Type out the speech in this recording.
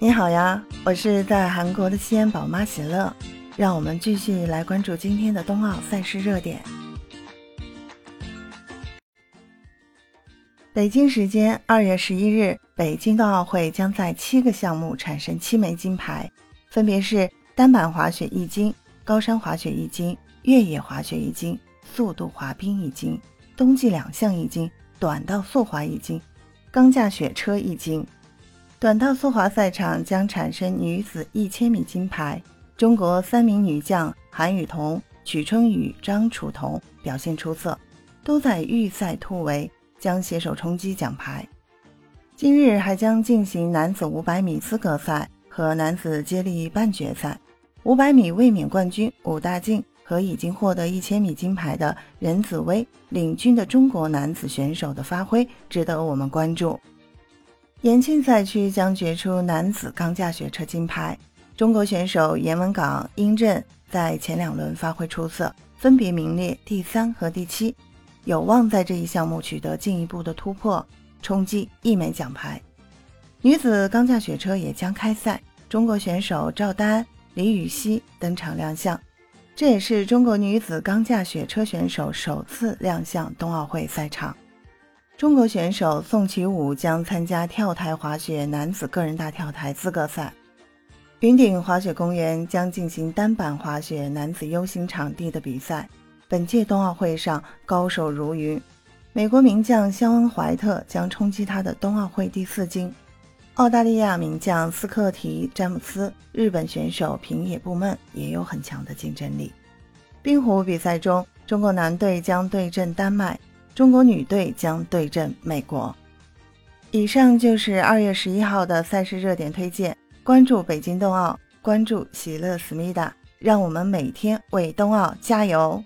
你好呀，我是在韩国的西安宝妈喜乐，让我们继续来关注今天的冬奥赛事热点。北京时间二月十一日，北京冬奥会将在七个项目产生七枚金牌，分别是单板滑雪一金、高山滑雪一金、越野滑雪一金、速度滑冰一金、冬季两项一金、短道速滑一金、钢架雪车一金。短道速滑赛场将产生女子一千米金牌，中国三名女将韩雨桐、曲春雨、张楚彤表现出色，都在预赛突围，将携手冲击奖牌。今日还将进行男子五百米资格赛和男子接力半决赛。五百米卫冕冠军武大靖和已经获得一千米金牌的任子威领军的中国男子选手的发挥值得我们关注。延庆赛区将决出男子钢架雪车金牌，中国选手闫文港、殷震在前两轮发挥出色，分别名列第三和第七，有望在这一项目取得进一步的突破，冲击一枚奖牌。女子钢架雪车也将开赛，中国选手赵丹、李雨曦登场亮相，这也是中国女子钢架雪车选手首次亮相冬奥会赛场。中国选手宋启武将参加跳台滑雪男子个人大跳台资格赛。云顶滑雪公园将进行单板滑雪男子 U 型场地的比赛。本届冬奥会上高手如云，美国名将肖恩·怀特将冲击他的冬奥会第四金。澳大利亚名将斯科提·詹姆斯、日本选手平野步梦也有很强的竞争力。冰壶比赛中，中国男队将对阵丹麦。中国女队将对阵美国。以上就是二月十一号的赛事热点推荐。关注北京冬奥，关注喜乐思密达，让我们每天为冬奥加油！